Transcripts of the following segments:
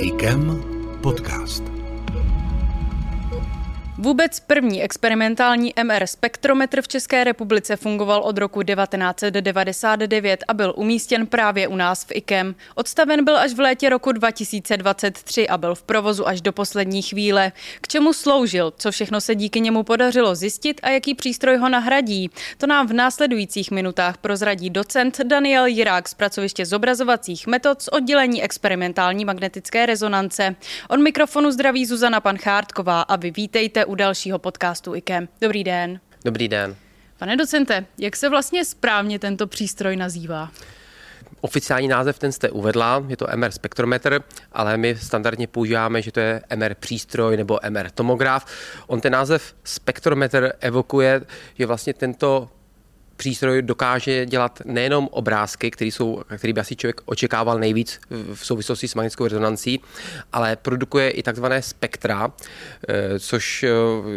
IKEM podcast. Vůbec první experimentální MR spektrometr v České republice fungoval od roku 1999 a byl umístěn právě u nás v IKEM. Odstaven byl až v létě roku 2023 a byl v provozu až do poslední chvíle. K čemu sloužil, co všechno se díky němu podařilo zjistit a jaký přístroj ho nahradí, to nám v následujících minutách prozradí docent Daniel Jirák z pracoviště zobrazovacích metod z oddělení experimentální magnetické rezonance. Od mikrofonu zdraví Zuzana Panchártková a vy vítejte u dalšího podcastu IKEM. Dobrý den. Dobrý den. Pane docente, jak se vlastně správně tento přístroj nazývá? Oficiální název ten jste uvedla, je to MR spektrometr, ale my standardně používáme, že to je MR přístroj nebo MR tomograf. On ten název spektrometr evokuje, že vlastně tento přístroj dokáže dělat nejenom obrázky, které jsou, který by asi člověk očekával nejvíc v souvislosti s magnetickou rezonancí, ale produkuje i takzvané spektra, eh, což eh,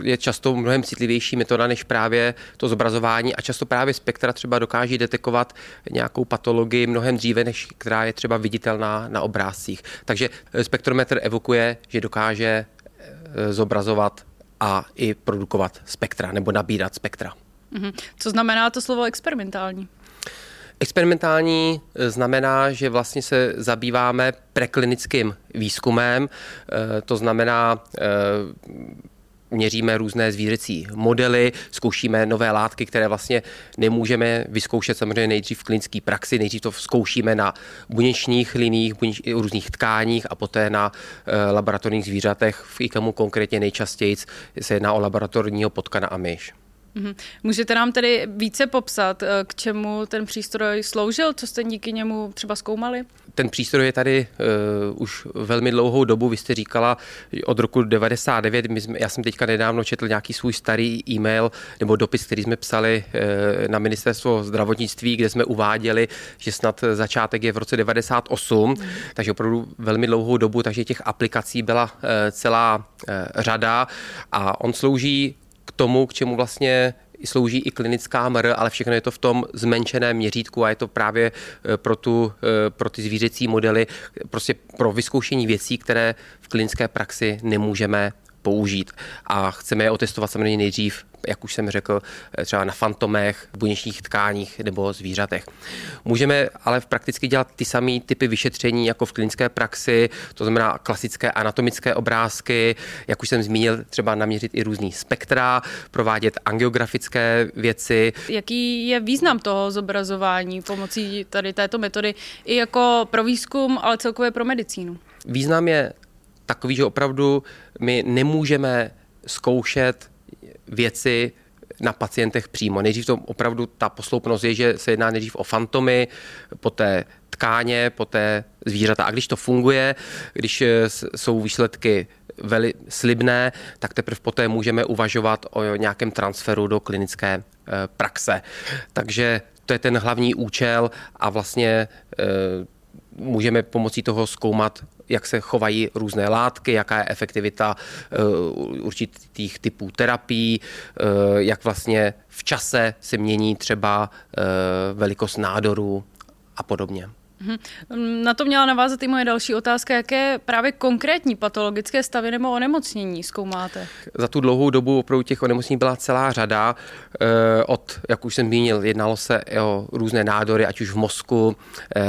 je často mnohem citlivější metoda než právě to zobrazování a často právě spektra třeba dokáží detekovat nějakou patologii mnohem dříve, než která je třeba viditelná na obrázcích. Takže eh, spektrometr evokuje, že dokáže zobrazovat a i produkovat spektra nebo nabírat spektra. Mhm. Co znamená to slovo experimentální? Experimentální eh, znamená, že vlastně se zabýváme preklinickým výzkumem, eh, to znamená eh, měříme různé zvířecí modely, zkoušíme nové látky, které vlastně nemůžeme vyzkoušet samozřejmě nejdřív v klinické praxi, nejdřív to zkoušíme na buněčních liních, buněč, různých tkáních a poté na laboratorních zvířatech. V IKEMu konkrétně nejčastěji se jedná o laboratorního potkana a myš. Mhm. Můžete nám tedy více popsat, eh, k čemu ten přístroj sloužil, co jste díky němu třeba zkoumali? Ten přístroj je tady uh, už velmi dlouhou dobu. Vy jste říkala od roku 99. My jsme, já jsem teďka nedávno četl nějaký svůj starý e-mail nebo dopis, který jsme psali uh, na ministerstvo zdravotnictví, kde jsme uváděli, že snad začátek je v roce 98, mm. takže opravdu velmi dlouhou dobu, takže těch aplikací byla uh, celá uh, řada a on slouží k tomu, k čemu vlastně slouží i klinická MR, ale všechno je to v tom zmenšeném měřítku a je to právě eh, pro, tu, eh, pro ty zvířecí modely, prostě pro vyzkoušení věcí, které v klinické praxi nemůžeme použít. A chceme je otestovat samozřejmě nejdřív jak už jsem řekl, třeba na fantomech, buněčních tkáních nebo zvířatech. Můžeme ale v prakticky dělat ty samé typy vyšetření jako v klinické praxi, to znamená klasické anatomické obrázky, jak už jsem zmínil, třeba naměřit i různý spektra, provádět angiografické věci. Jaký je význam toho zobrazování pomocí tady této metody i jako pro výzkum, ale celkově pro medicínu? Význam je takový, že opravdu my nemůžeme zkoušet věci na pacientech přímo. Nejdřív to opravdu ta posloupnost je, že se jedná nejdřív o fantomy, poté tkáně, poté zvířata. A když to funguje, když eh, jsou výsledky veli slibné, tak teprve poté můžeme uvažovat o nějakém transferu do klinické eh, praxe. Takže to je ten hlavní účel a vlastně eh, můžeme pomocí toho zkoumat, jak se chovají různé látky, jaká je efektivita eh, určitých typů terapií, eh, jak vlastně v čase se mění třeba eh, velikost nádoru a podobně. Mhm. Na to měla navázat i moje další otázka. Jaké právě konkrétní patologické stavy nebo onemocnění zkoumáte? Za tu dlouhou dobu opravdu těch onemocnění byla celá řada. Od, jak už jsem zmínil, jednalo se o různé nádory, ať už v mozku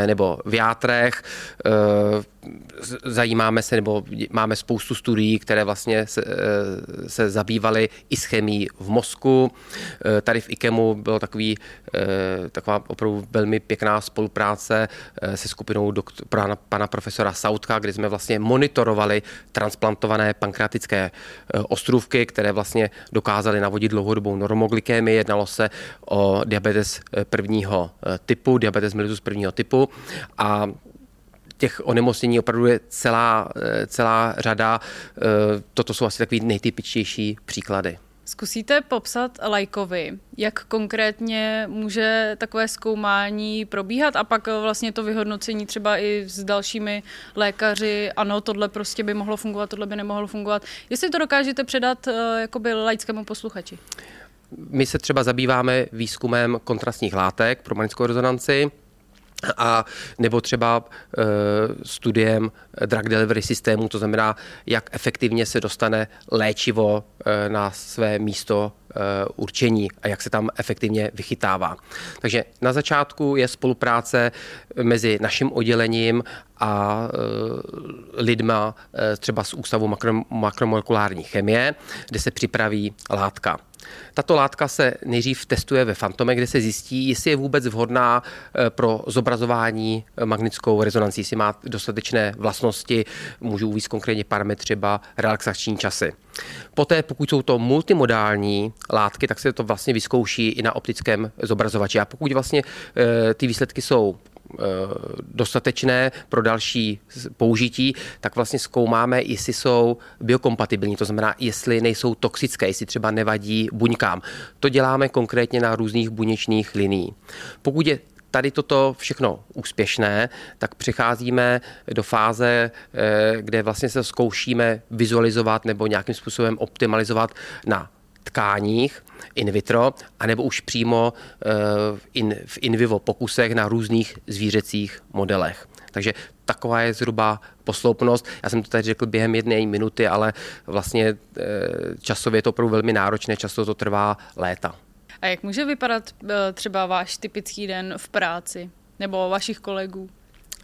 nebo v játrech zajímáme se, nebo máme spoustu studií, které vlastně se, eh, se zabývaly i s chemií v mozku. Eh, tady v IKEMu bylo takový, eh, taková opravdu velmi pěkná spolupráce se skupinou doktor, pana, pana profesora Sautka, kde jsme vlastně monitorovali transplantované pankreatické ostrůvky, které vlastně dokázaly navodit dlouhodobou normoglykémii. Jednalo se o diabetes prvního typu, diabetes mellitus prvního typu a těch onemocnění opravdu je celá, eh, celá řada. Eh, toto jsou asi takový nejtypičtější příklady. Zkusíte popsat lajkovi, jak konkrétně může takové zkoumání probíhat a pak vlastně to vyhodnocení třeba i s dalšími lékaři, ano, tohle prostě by mohlo fungovat, tohle by nemohlo fungovat. Jestli to dokážete předat eh, jakoby laickému posluchači? My se třeba zabýváme výzkumem kontrastních látek pro magnetickou rezonanci a nebo třeba e, studiem drug delivery systému, to znamená, jak efektivně se dostane léčivo e, na své místo e, určení a jak se tam efektivně vychytává. Takže na začátku je spolupráce mezi naším oddělením a e, lidma e, třeba z Ústavu makro, makromolekulární chemie, kde se připraví látka. Tato látka se nejdřív testuje ve Fantome, kde se zjistí, jestli je vůbec vhodná eh, pro zobrazování eh, magnetickou rezonancí, jestli má dostatečné vlastnosti, můžu uvést konkrétně parametry třeba relaxační časy. Poté, pokud jsou to multimodální látky, tak se to vlastně vyzkouší i na optickém zobrazovači. A pokud vlastně eh, ty výsledky jsou dostatečné pro další použití, tak vlastně zkoumáme, jestli jsou biokompatibilní, to znamená, jestli nejsou toxické, jestli třeba nevadí buňkám. To děláme konkrétně na různých buněčných liní. Pokud je tady toto všechno úspěšné, tak přicházíme do fáze, eh, kde vlastně se zkoušíme vizualizovat nebo nějakým způsobem optimalizovat na tkáních in vitro, anebo už přímo eh, in, v in vivo pokusech na různých zvířecích modelech. Takže taková je zhruba posloupnost. Já jsem to tady řekl během jedné minuty, ale vlastně eh, časově je to opravdu velmi náročné, často to trvá léta. A jak může vypadat eh, třeba váš typický den v práci nebo vašich kolegů?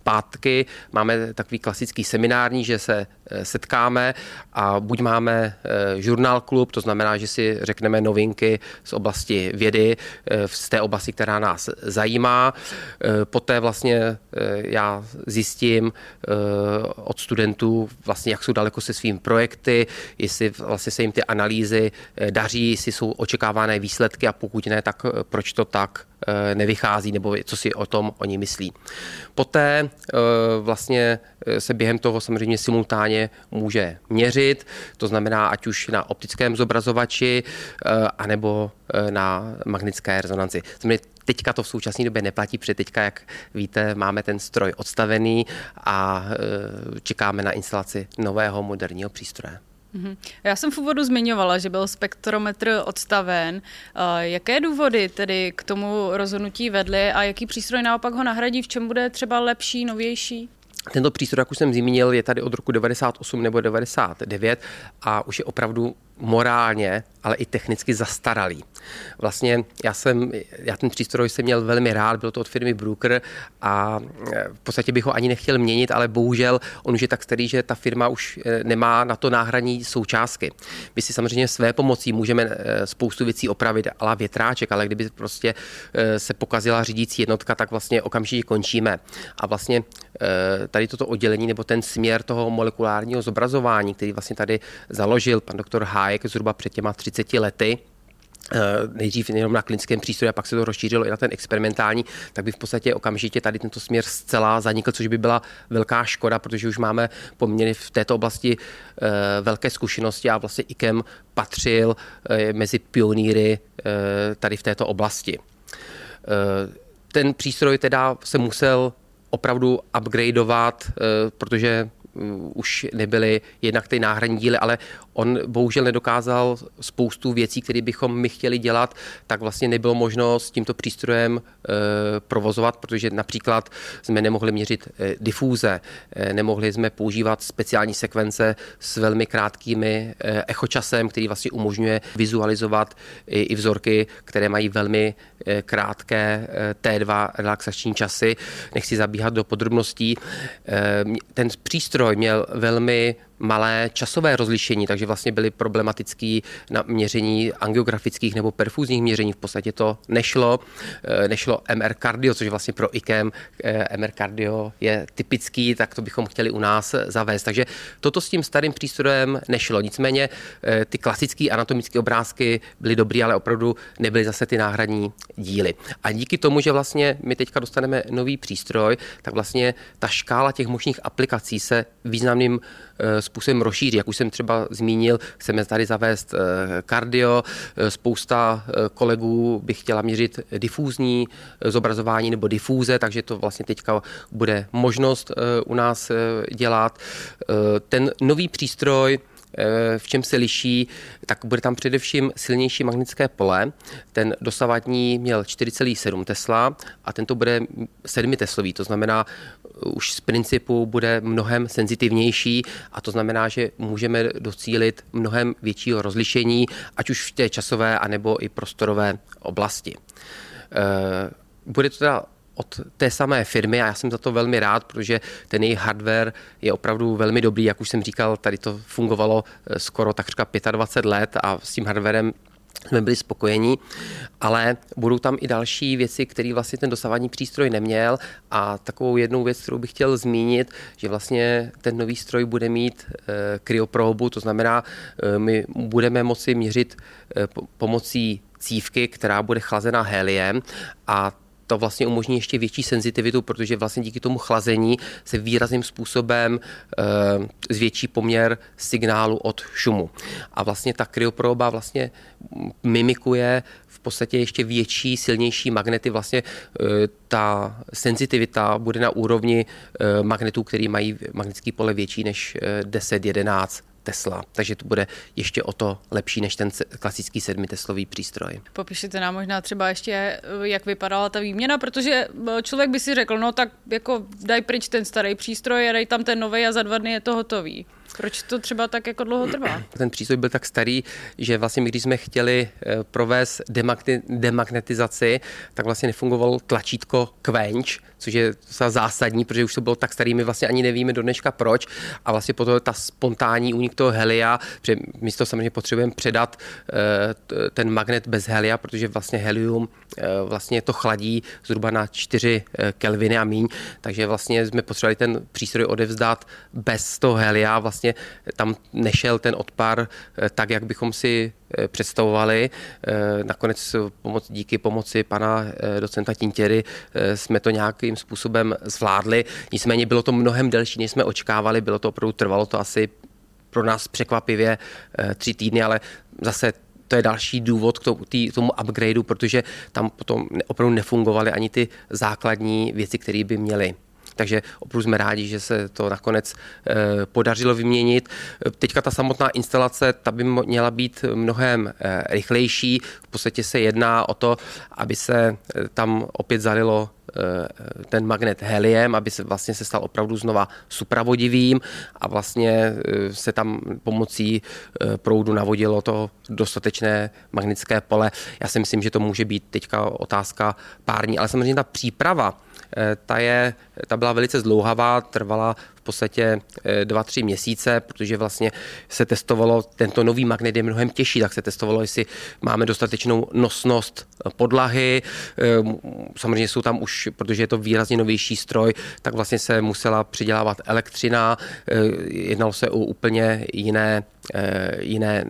Pátky máme takový klasický seminární, že se eh, setkáme a buď máme eh, žurnál klub, to znamená, že si řekneme novinky z oblasti vědy, eh, z té oblasti, která nás zajímá. Poté vlastně já zjistím od studentů, vlastně jak jsou daleko se svými projekty, jestli vlastně se jim ty analýzy daří, jestli jsou očekávané výsledky a pokud ne, tak proč to tak nevychází, nebo co si o tom oni myslí. Poté eh, vlastně eh, se během toho samozřejmě simultánně může měřit, to znamená ať už na optickém zobrazovači, anebo na magnetické rezonanci. Znamená, teďka to v současné době neplatí, protože teďka, jak víte, máme ten stroj odstavený a čekáme na instalaci nového moderního přístroje. Mhm. Já jsem v úvodu zmiňovala, že byl spektrometr odstaven. Jaké důvody tedy k tomu rozhodnutí vedly a jaký přístroj naopak ho nahradí, v čem bude třeba lepší, novější? Tento přístroj, jak už jsem zmínil, je tady od roku 98 nebo 99 a už je opravdu morálně, ale i technicky zastaralý. Vlastně já jsem, já ten přístroj jsem měl velmi rád, byl to od firmy Brooker a e, v podstatě bych ho ani nechtěl měnit, ale bohužel on už je tak starý, že ta firma už e, nemá na to náhradní součástky. My si samozřejmě své pomocí můžeme e, spoustu věcí opravit, ale větráček, ale kdyby prostě se pokazila řídící jednotka, tak vlastně okamžitě končíme. A vlastně tady toto oddělení nebo ten směr toho molekulárního zobrazování, který vlastně tady založil pan doktor Hájek zhruba před těma 30 lety, eh, nejdřív jenom na klinickém přístroji a pak se to rozšířilo i na ten experimentální, tak by v podstatě okamžitě tady tento směr zcela zanikl, což by byla velká škoda, protože už máme poměrně v této oblasti eh, velké zkušenosti a vlastně IKEM patřil eh, mezi pionýry tady v této oblasti. Ten přístroj teda se musel opravdu upgradeovat, protože už nebyly jednak ty náhradní díly, ale on bohužel nedokázal spoustu věcí, které bychom my chtěli dělat, tak vlastně nebylo možno s tímto přístrojem e, provozovat, protože například jsme nemohli měřit e, difúze, e, nemohli jsme používat speciální sekvence s velmi krátkými echočasem, který vlastně umožňuje vizualizovat i, vzorky, které mají velmi krátké e, T2 relaxační časy. Nechci zabíhat do podrobností. Ten přístroj měl velmi malé časové rozlišení, takže vlastně byly problematický na měření angiografických nebo perfuzních měření. V podstatě to nešlo. Eh, nešlo MR cardio, což vlastně pro IKEM eh, MR cardio je typický, tak to bychom chtěli u nás zavést. Takže toto s tím starým přístrojem nešlo. Nicméně eh, ty klasické anatomické obrázky byly dobrý, ale opravdu nebyly zase ty náhradní díly. A díky tomu, že vlastně my teďka dostaneme nový přístroj, tak vlastně ta škála těch možných aplikací se významným způsobem rozšíří. Jak už jsem třeba zmínil, chceme tady zavést kardio, spousta kolegů by chtěla měřit difúzní zobrazování nebo difúze, takže to vlastně teďka bude možnost u nás dělat. Ten nový přístroj v čem se liší, tak bude tam především silnější magnetické pole. Ten dosavadní měl 4,7 Tesla a tento bude 7 Teslový, to znamená, už z principu bude mnohem senzitivnější a to znamená, že můžeme docílit mnohem většího rozlišení, ať už v té časové anebo i prostorové oblasti. Bude to teda od té samé firmy a já jsem za to velmi rád, protože ten jejich hardware je opravdu velmi dobrý, jak už jsem říkal, tady to fungovalo eh, skoro takřka 25 let a s tím hardwarem jsme byli spokojení, ale budou tam i další věci, které vlastně ten dosavadní přístroj neměl. A takovou jednou věc, kterou bych chtěl zmínit, že vlastně ten nový stroj bude mít e, to znamená, e, my budeme moci měřit pomocí cívky, která bude chlazená heliem a to vlastně umožní ještě větší senzitivitu, protože vlastně díky tomu chlazení se výrazným způsobem e, zvětší poměr signálu od šumu. A vlastně ta kryoproba vlastně mimikuje v podstatě ještě větší, silnější magnety. Vlastně e, ta senzitivita bude na úrovni e, magnetů, který mají magnetický pole větší než 10-11 Tesla, takže to bude ještě o to lepší než ten klasický sedmiteslový přístroj. Popište nám možná třeba ještě, jak vypadala ta výměna, protože eh, člověk by si řekl, no tak jako daj pryč ten starý přístroj a dej tam ten nový a za dva dny je to hotový. Proč to třeba tak jako dlouho trvá? Ten přístroj byl tak starý, že vlastně my, když jsme chtěli eh, provést demagnetizaci, tak vlastně nefungovalo tlačítko quench, což je zásadní, protože už to bylo tak starý, my vlastně ani nevíme do dneška proč. A vlastně potom ta spontánní únik toho helia, protože my to samozřejmě potřebujeme předat eh, ten magnet bez helia, protože vlastně helium eh, vlastně to chladí zhruba na 4 kelviny a míň, takže vlastně jsme potřebovali ten přístroj odevzdat bez toho helia, vlastně vlastně tam nešel ten odpar eh, tak, jak bychom si eh, představovali. Eh, nakonec pomoc, díky pomoci pana docenta Tintěry jsme to nějakým způsobem zvládli. Nicméně bylo to mnohem delší, než jsme očekávali. Bylo to opravdu, trvalo to asi pro nás překvapivě tři týdny, ale zase to je další důvod k tomu, tomu upgradeu, protože tam potom opravdu nefungovaly ani ty základní věci, které by měly takže opravdu jsme rádi, že se to nakonec eh, podařilo vyměnit. Teďka ta samotná instalace, ta by měla být mnohem eh, rychlejší. V podstatě se jedná o to, aby se eh, tam opět zalilo ten magnet heliem, aby se vlastně se stal opravdu znova supravodivým a vlastně se tam pomocí proudu navodilo to dostatečné magnetické pole. Já si myslím, že to může být teďka otázka pární, ale samozřejmě ta příprava ta, je, ta byla velice zdlouhavá, trvala v podstatě eh, dva, tři měsíce, protože vlastně se testovalo, tento nový magnet je mnohem těžší, tak se testovalo, jestli máme dostatečnou nosnost podlahy. Eh, samozřejmě jsou tam už, protože je to výrazně novější stroj, tak vlastně se musela přidělávat elektřina, jednalo se o úplně jiné, jiné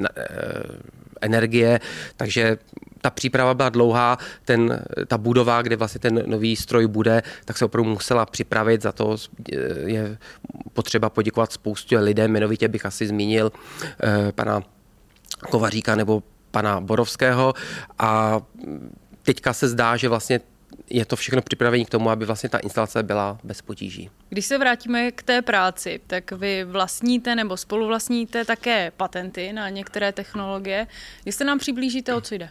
energie, takže ta příprava byla dlouhá, ten, ta budova, kde vlastně ten nový stroj bude, tak se opravdu musela připravit, za to je potřeba poděkovat spoustě lidem, jmenovitě bych asi zmínil eh, pana Kovaříka nebo pana Borovského a teďka se zdá, že vlastně je to všechno připravení k tomu, aby vlastně ta instalace byla bez potíží. Když se vrátíme k té práci, tak vy vlastníte nebo spoluvlastníte také patenty na některé technologie. Jestli nám přiblížíte, o co jde?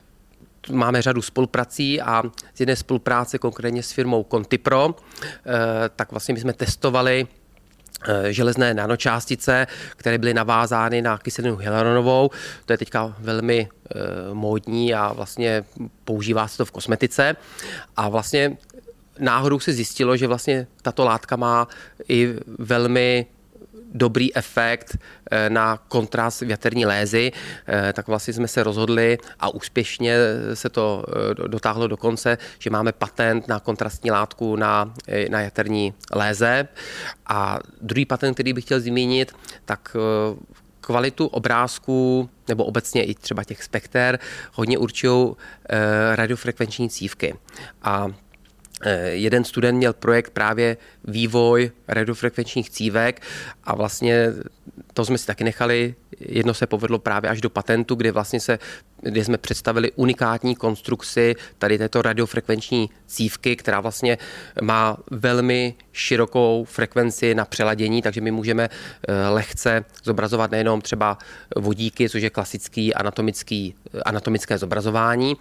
Máme řadu spoluprací a z jedné spolupráce konkrétně s firmou Contipro, eh, tak vlastně my jsme testovali eh, železné nanočástice, které byly navázány na kyselinu hyaluronovou. To je teďka velmi eh, módní a vlastně používá se to v kosmetice. A vlastně náhodou se zjistilo, že vlastně tato látka má i velmi dobrý efekt eh, na kontrast větrní lézy, eh, tak vlastně jsme se rozhodli a úspěšně se to eh, dotáhlo do konce, že máme patent na kontrastní látku na, na jaterní léze. A druhý patent, který bych chtěl zmínit, tak kvalitu obrázků nebo obecně i třeba těch spekter hodně určují radiofrekvenční cívky. A jeden student měl projekt právě vývoj radiofrekvenčních cívek a vlastně to jsme si taky nechali jedno se povedlo právě až do patentu, kde vlastně se, kde jsme představili unikátní konstrukci tady této radiofrekvenční cívky, která vlastně má velmi širokou frekvenci na přeladění, takže my můžeme eh, lehce zobrazovat nejenom třeba vodíky, což je klasický anatomický, anatomické zobrazování,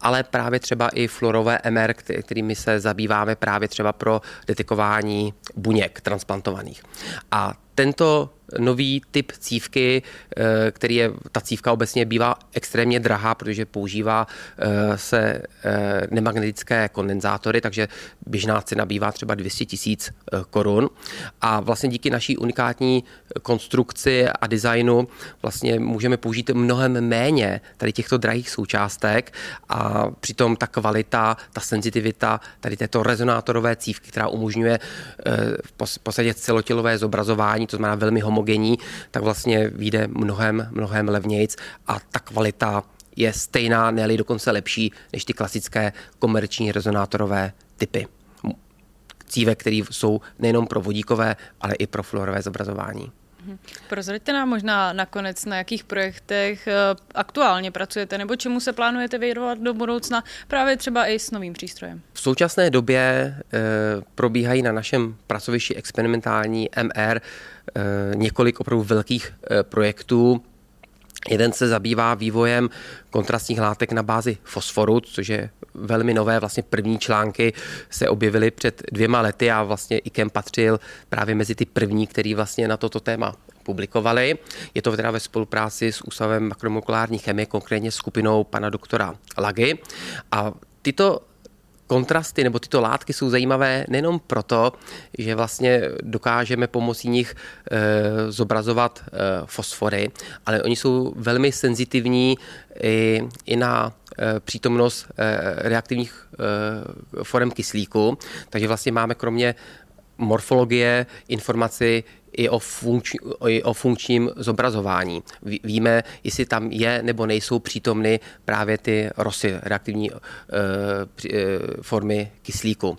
ale právě třeba i fluorové MR, kterými se zabýváme právě třeba pro detekování buněk transplantovaných. A tento nový typ cívky, eh, který je, ta cívka obecně bývá extrémně drahá, protože používá eh, se eh, nemagnetické kondenzátory, takže běžná cena bývá třeba 200 tisíc korun. A vlastně díky naší unikátní konstrukci a designu vlastně můžeme použít mnohem méně tady těchto drahých součástek a přitom ta kvalita, ta senzitivita tady této rezonátorové cívky, která umožňuje v podstatě celotělové zobrazování, to znamená velmi homogenní tak vlastně vyjde mnohem, mnohem levnějc a ta kvalita je stejná, ne dokonce lepší než ty klasické komerční rezonátorové typy cívek, které jsou nejenom pro vodíkové, ale i pro fluorové zobrazování. Mhm. Prozraďte nám možná nakonec, na jakých projektech eh, aktuálně pracujete, nebo čemu se plánujete věnovat do budoucna, právě třeba i s novým přístrojem. V současné době e, probíhají na našem pracovišti experimentální MR e, několik opravdu velkých projektů. Jeden se zabývá vývojem kontrastních látek na bázi fosforu, což je velmi nové. Vlastně první články se objevily před dvěma lety a vlastně IKEM patřil právě mezi ty první, který vlastně na toto téma publikovali. Je to teda ve spolupráci s Ústavem makromolekulární chemie, konkrétně skupinou pana doktora Lagy. A tyto kontrasty nebo tyto látky jsou zajímavé nejenom proto, že vlastně dokážeme pomocí nich e, zobrazovat e, fosfory, ale oni jsou velmi senzitivní i, i na e, přítomnost reaktivních forem kyslíku. Takže vlastně máme kromě morfologie, informaci i o, funkč, i o funkčním zobrazování. Víme, jestli tam je nebo nejsou přítomny právě ty rosy, reaktivní uh, formy kyslíku.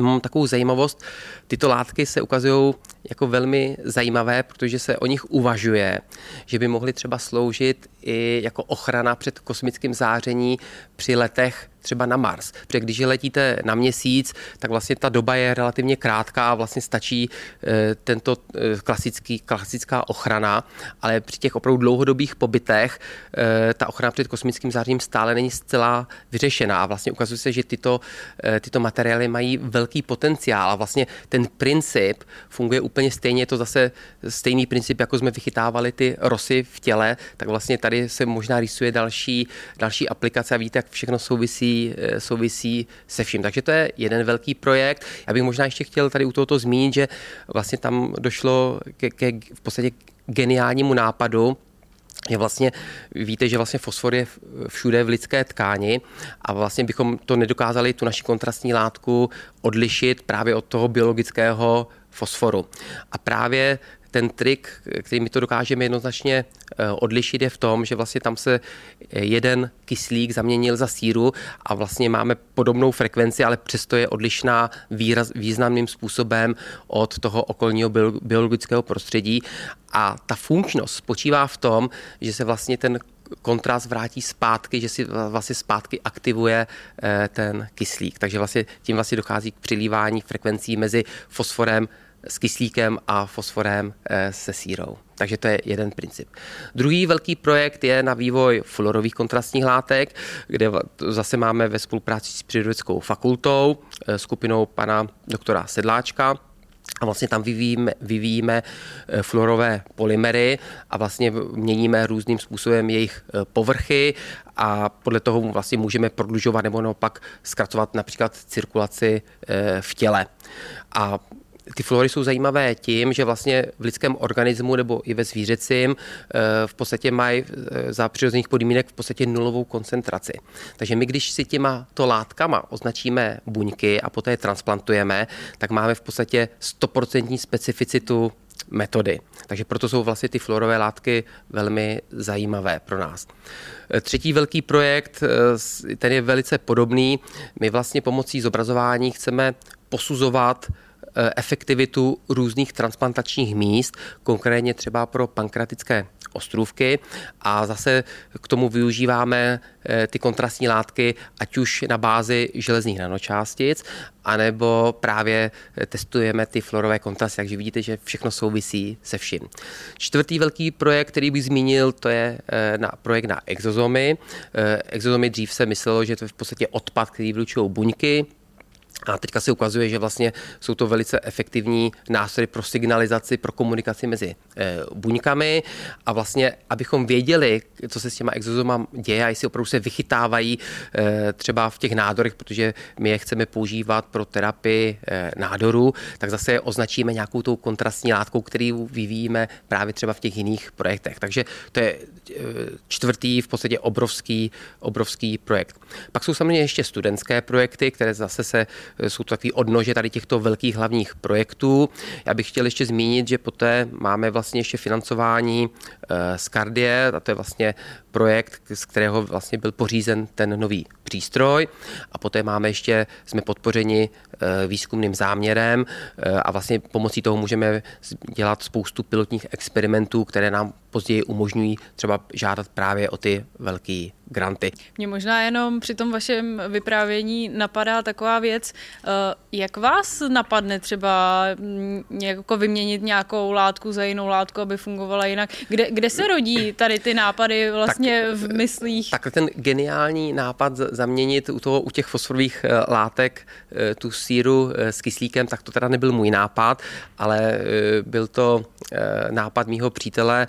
Mám takovou zajímavost, tyto látky se ukazují jako velmi zajímavé, protože se o nich uvažuje, že by mohly třeba sloužit i jako ochrana před kosmickým záření při letech třeba na Mars. Protože když letíte na měsíc, tak vlastně ta doba je relativně krátká a vlastně stačí eh, tento eh, klasický, klasická ochrana, ale při těch opravdu dlouhodobých pobytech eh, ta ochrana před kosmickým zářením stále není zcela vyřešená. A vlastně ukazuje se, že tyto, tyto materiály mají velký potenciál. A vlastně ten princip funguje úplně stejně, je to zase stejný princip, jako jsme vychytávali ty rosy v těle, tak vlastně tady se možná rýsuje další, další aplikace a víte, jak všechno souvisí Eh, souvisí, se vším. Takže to je jeden velký projekt. Já bych možná ještě chtěl tady u tohoto zmínit, že vlastně tam došlo ke, ke v podstatě geniálnímu nápadu, je vlastně, víte, že vlastně fosfor je všude v lidské tkáni a vlastně bychom to nedokázali, tu naši kontrastní látku odlišit právě od toho biologického fosforu. A právě ten trik, který my to dokážeme jednoznačně eh, odlišit, je v tom, že vlastně tam se jeden kyslík zaměnil za síru a vlastně máme podobnou frekvenci, ale přesto je odlišná výraz, významným způsobem od toho okolního biologického prostředí. A ta funkčnost spočívá v tom, že se vlastně ten kontrast vrátí zpátky, že si vlastně zpátky aktivuje eh, ten kyslík. Takže vlastně tím vlastně dochází k přilívání frekvencí mezi fosforem s kyslíkem a fosforem eh, se sírou. Takže to je jeden princip. Druhý velký projekt je na vývoj fluorových kontrastních látek, kde zase máme ve spolupráci s Přírodeckou fakultou, eh, skupinou pana doktora Sedláčka, a vlastně tam vyvíjíme, vyvíjíme eh, fluorové polymery a vlastně měníme různým způsobem jejich povrchy a podle toho vlastně můžeme prodlužovat nebo naopak zkracovat například cirkulaci v těle. A ty fluory jsou zajímavé tím, že vlastně v lidském organismu nebo i ve zvířecím eh, v podstatě mají eh, za přirozených podmínek v podstatě nulovou koncentraci. Takže my, když si těma to látkama označíme buňky a poté je transplantujeme, tak máme v podstatě 100% specificitu metody. Takže proto jsou vlastně ty fluorové látky velmi zajímavé pro nás. Eh, třetí velký projekt, ten je velice podobný. My vlastně pomocí zobrazování chceme posuzovat efektivitu různých transplantačních míst, konkrétně třeba pro pankratické ostrůvky a zase k tomu využíváme eh, ty kontrastní látky, ať už na bázi železných nanočástic, anebo právě eh, testujeme ty fluorové kontrasty, takže vidíte, že všechno souvisí se vším. Čtvrtý velký projekt, který bych zmínil, to je eh, na projekt na exozomy. Exozomy dřív se myslelo, že to je v podstatě odpad, který vylučují buňky, a teďka se ukazuje, že vlastně jsou to velice efektivní nástroje pro signalizaci, pro komunikaci mezi e, buňkami a vlastně, abychom věděli, co se s těma exozoma děje a jestli opravdu se vychytávají e, třeba v těch nádorech, protože my je chceme používat pro terapii e, nádorů, tak zase označíme nějakou tou kontrastní látkou, který vyvíjíme právě třeba v těch jiných projektech. Takže to je čtvrtý v podstatě obrovský, obrovský projekt. Pak jsou samozřejmě ještě studentské projekty, které zase se jsou to takový odnože tady těchto velkých hlavních projektů. Já bych chtěl ještě zmínit, že poté máme vlastně ještě financování eh, z Cardie, a to je vlastně projekt, z kterého vlastně byl pořízen ten nový přístroj a poté máme ještě, jsme podpořeni eh, výzkumným záměrem eh, a vlastně pomocí toho můžeme dělat spoustu pilotních experimentů, které nám později umožňují třeba žádat právě o ty velké granty. Mě možná jenom při tom vašem vyprávění napadá taková věc, eh, jak vás napadne třeba mm, jako vyměnit nějakou látku za jinou látku, aby fungovala jinak? Kde, kde se rodí tady ty nápady vlastně tak, v myslích? Tak ten geniální nápad zaměnit u, toho, u těch fosforových eh, látek eh, tu síru s kyslíkem, tak to teda nebyl můj nápad, ale byl to nápad mýho přítele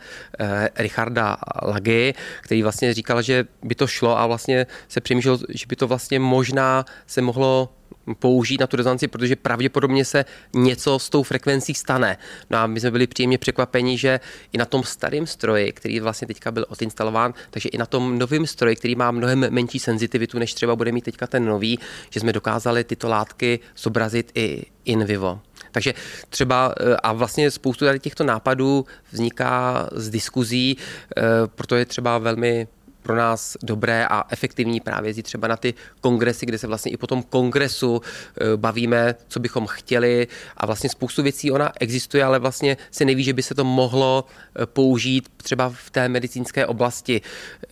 Richarda Lagy, který vlastně říkal, že by to šlo a vlastně se přemýšlel, že by to vlastně možná se mohlo použít na tu rezonanci, protože pravděpodobně se něco s tou frekvencí stane. No a my jsme byli příjemně překvapeni, že i na tom starém stroji, který vlastně teďka byl odinstalován, takže i na tom novém stroji, který má mnohem menší senzitivitu, než třeba bude mít teďka ten nový, že jsme dokázali tyto látky zobrazit i in vivo. Takže třeba eh, a vlastně spoustu tady těchto nápadů vzniká z diskuzí, eh, proto je třeba velmi pro nás dobré a efektivní právě jezdit třeba na ty kongresy, kde se vlastně i po tom kongresu eh, bavíme, co bychom chtěli a vlastně spoustu věcí ona existuje, ale vlastně se neví, že by se to mohlo eh, použít třeba v té medicínské oblasti.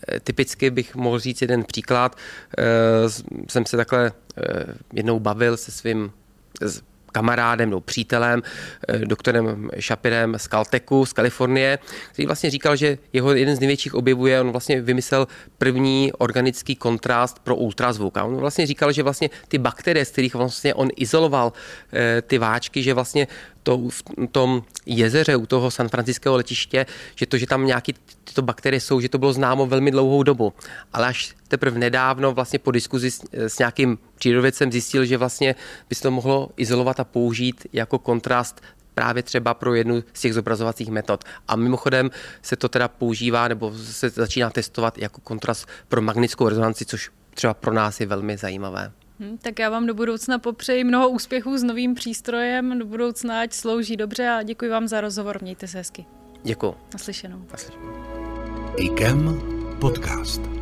Eh, typicky bych mohl říct jeden příklad. Jsem se takhle jednou bavil se svým kamarádem nebo přítelem, eh, doktorem Shapirem z Caltechu z Kalifornie, který vlastně říkal, že jeho jeden z největších objevů je, on vlastně vymyslel první organický kontrast pro ultrazvuk. A on vlastně říkal, že vlastně ty bakterie, z kterých vlastně on izoloval eh, ty váčky, že vlastně to, v tom jezeře u toho San Franciského letiště, že to, že tam nějaké tyto bakterie jsou, že to bylo známo velmi dlouhou dobu. Ale až teprve nedávno vlastně po diskuzi s, s nějakým přírodovědcem zjistil, že vlastně by se to mohlo izolovat a použít jako kontrast právě třeba pro jednu z těch zobrazovacích metod. A mimochodem se to teda používá nebo se začíná testovat jako kontrast pro magnetickou rezonanci, což třeba pro nás je velmi zajímavé. Hmm, tak já vám do budoucna popřeji mnoho úspěchů s novým přístrojem, do budoucna ať slouží dobře a děkuji vám za rozhovor. Mějte se hezky. Děkuji. Naslyšenou. Naslyšenou. IKEM podcast.